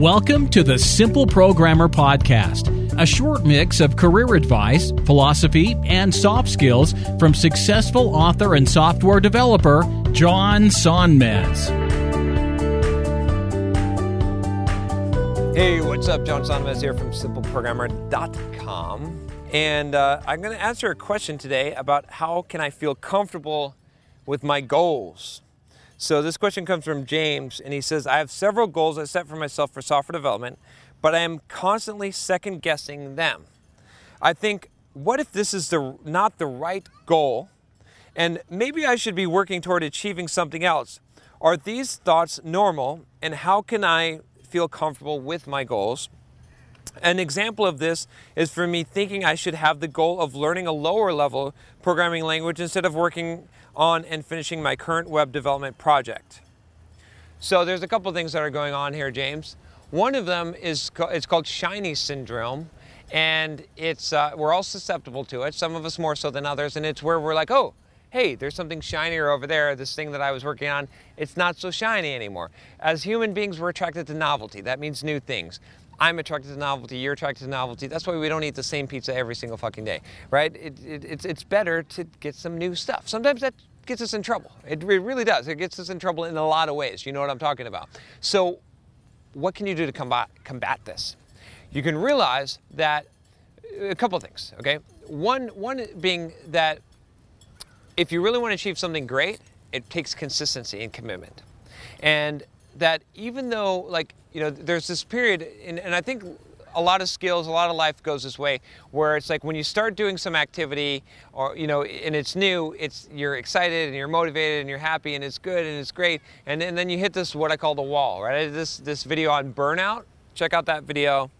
Welcome to the Simple Programmer Podcast, a short mix of career advice, philosophy, and soft skills from successful author and software developer John Sonmez. Hey, what's up? John Sonmez here from simpleprogrammer.com. And uh, I'm going to answer a question today about how can I feel comfortable with my goals. So this question comes from James, and he says, I have several goals I set for myself for software development, but I am constantly second guessing them. I think, what if this is the, not the right goal? And maybe I should be working toward achieving something else. Are these thoughts normal? And how can I feel comfortable with my goals? An example of this is for me thinking I should have the goal of learning a lower level programming language instead of working on and finishing my current web development project. So there's a couple things that are going on here, James. One of them is it's called shiny syndrome, and it's uh, we're all susceptible to it. Some of us more so than others, and it's where we're like, oh, hey, there's something shinier over there. This thing that I was working on, it's not so shiny anymore. As human beings, we're attracted to novelty. That means new things. I'm attracted to novelty, you're attracted to novelty. That's why we don't eat the same pizza every single fucking day, right? It, it, it's, it's better to get some new stuff. Sometimes that gets us in trouble. It, it really does. It gets us in trouble in a lot of ways. You know what I'm talking about. So, what can you do to combat, combat this? You can realize that a couple things, okay? One, one being that if you really want to achieve something great, it takes consistency and commitment. And that even though, like, you know, there's this period, and, and I think a lot of skills, a lot of life goes this way, where it's like when you start doing some activity, or you know, and it's new, it's you're excited and you're motivated and you're happy and it's good and it's great, and, and then you hit this what I call the wall, right? This this video on burnout. Check out that video.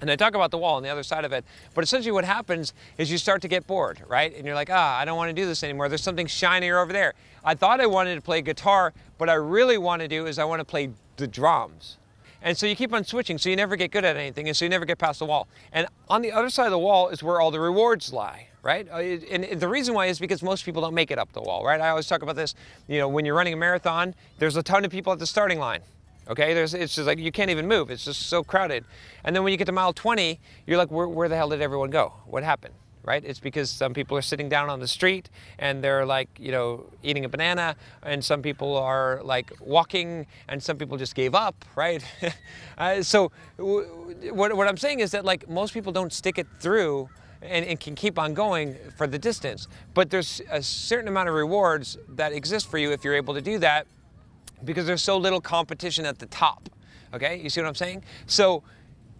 And I talk about the wall on the other side of it. But essentially, what happens is you start to get bored, right? And you're like, ah, I don't want to do this anymore. There's something shinier over there. I thought I wanted to play guitar, but I really want to do is I want to play the drums. And so you keep on switching, so you never get good at anything, and so you never get past the wall. And on the other side of the wall is where all the rewards lie, right? Uh, and the reason why is because most people don't make it up the wall, right? I always talk about this. You know, when you're running a marathon, there's a ton of people at the starting line. Okay, There's, it's just like you can't even move. It's just so crowded. And then when you get to mile 20, you're like, where, where the hell did everyone go? What happened? Right? It's because some people are sitting down on the street and they're like, you know, eating a banana, and some people are like walking, and some people just gave up, right? uh, so, w- what, what I'm saying is that like most people don't stick it through and, and, can keep on going for the distance. But there's a certain amount of rewards that exist for you if you're able to do that because there's so little competition at the top. Okay, you see what I'm saying? So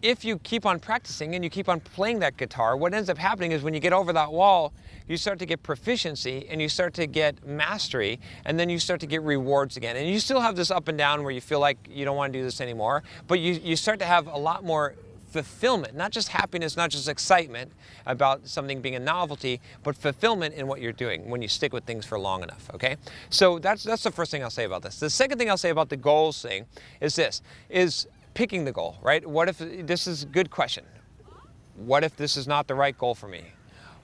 if you keep on practicing and you keep on playing that guitar, what ends up happening is when you get over that wall, you start to get proficiency and you start to get mastery, and then you start to get rewards again. And you still have this up and down where you feel like you don't want to do this anymore, but you, you start to have a lot more fulfillment, not just happiness, not just excitement about something being a novelty, but fulfillment in what you're doing when you stick with things for long enough, okay? So that's that's the first thing I'll say about this. The second thing I'll say about the goals thing is this is picking the goal, right? What if this is a good question. What if this is not the right goal for me?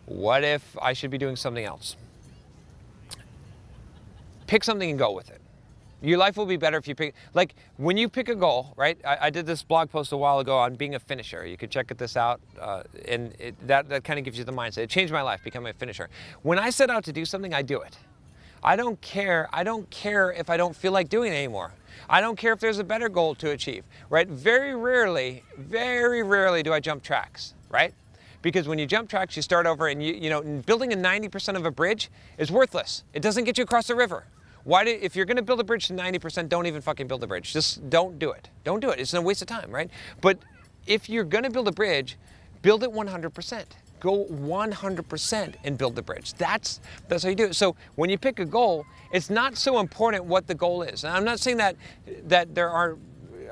What if I should be doing something else? Pick something and go with it. Your life will be better if you pick, like when you pick a goal, right? I, I did this blog post a while ago on being a finisher. You could check this out, uh, and it, that, that kind of gives you the mindset. It changed my life, becoming a finisher. When I set out to do something, I do it. I don't care. I don't care if I don't feel like doing it anymore. I don't care if there's a better goal to achieve, right? Very rarely, very rarely do I jump tracks, right? Because when you jump tracks, you start over, and you, you know, building a 90% of a bridge is worthless. It doesn't get you across the river. Why do, if you're to build a bridge to 90%, don't even fucking build a bridge. Just don't do it. Don't do it. It's a waste of time, right? But if you're to build a bridge, build it 100%. Go 100% and build the bridge. That's that's how you do it. So when you pick a goal, it's not so important what the goal is. And I'm not saying that that there are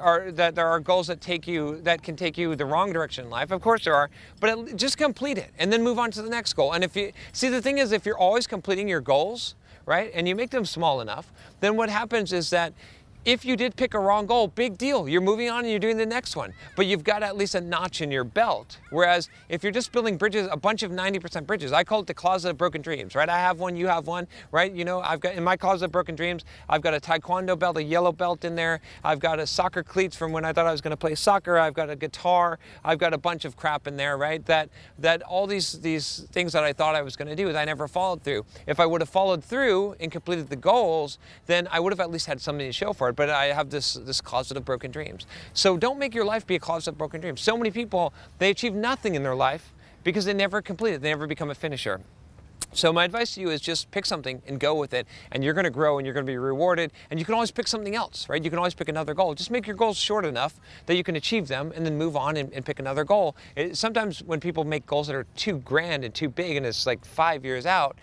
are that there are goals that take you that can take you the wrong direction in life. Of course there are, but it, just complete it and then move on to the next goal. And if you see the thing is if you're always completing your goals, right, and you make them small enough, then what happens is that if you did pick a wrong goal, big deal. You're moving on and you're doing the next one. But you've got at least a notch in your belt. Whereas if you're just building bridges, a bunch of 90% bridges, I call it the closet of broken dreams, right? I have one, you have one, right? You know, I've got in my closet of broken dreams, I've got a taekwondo belt, a yellow belt in there. I've got a soccer cleats from when I thought I was going to play soccer. I've got a guitar. I've got a bunch of crap in there, right? That that all these these things that I thought I was going to do, I never followed through. If I would have followed through and completed the goals, then I would have at least had something to show for it. But I have this this closet of broken dreams. So don't make your life be a closet of broken dreams. So many people they achieve nothing in their life because they never complete it. They never become a finisher. So my advice to you is just pick something and go with it, and you're going to grow and you're going to be rewarded. And you can always pick something else, right? You can always pick another goal. Just make your goals short enough that you can achieve them, and then move on and, and pick another goal. It, sometimes when people make goals that are too grand and too big, and it's like five years out,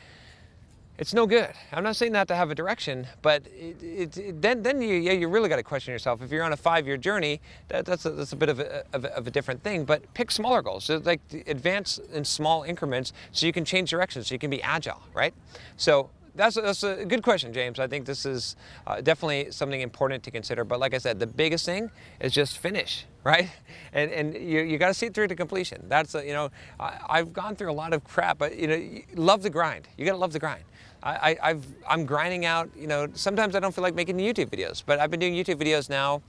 it's no good. I'm not saying not to have a direction, but it, it, then then you yeah you really got to question yourself. If you're on a five-year journey, that, that's a, that's a bit of a, of a, of a different thing. But pick smaller goals, so like advance in small increments, so you can change direction, so you can be agile, right? So that's a, that's a good question, James. I think this is uh, definitely something important to consider. But like I said, the biggest thing is just finish, right? And and you, you got to see it through to completion. That's a, you know I, have gone through a lot of crap, but you know love the grind. You got to love the grind. I, I've, I'm grinding out, you know, sometimes I don't feel like making YouTube videos, but I've been doing YouTube videos now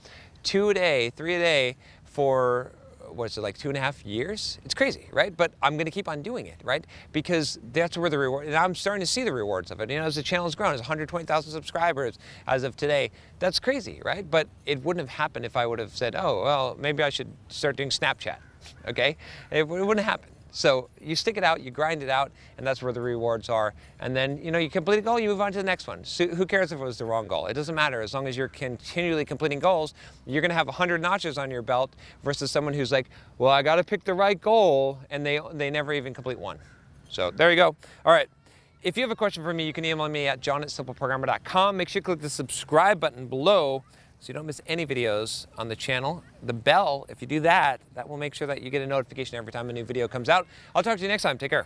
two a day, three a day for what's it like two and a half years? It's crazy, right? But I'm going to keep on doing it, right? Because that's where the reward. And I'm starting to see the rewards of it. You know, as the channel has grown, it's 120,000 subscribers as of today. That's crazy, right? But it wouldn't have happened if I would have said, "Oh, well, maybe I should start doing Snapchat." Okay, it, it wouldn't happen. So you stick it out, you grind it out, and that's where the rewards are. And then, you know, you complete a goal, you move on to the next one. So who cares if it was the wrong goal? It doesn't matter. As long as you're continually completing goals, you're going to have 100 notches on your belt versus someone who's like, well, I got to pick the right goal, and they, they never even complete one. So there you go. All right. If you have a question for me, you can email me at john at simpleprogrammer.com. Make sure you click the subscribe button below so you don't miss any videos on the channel. The bell, if you do that, that will make sure that you get a notification every time a new video comes out. I'll talk to you next time. Take care.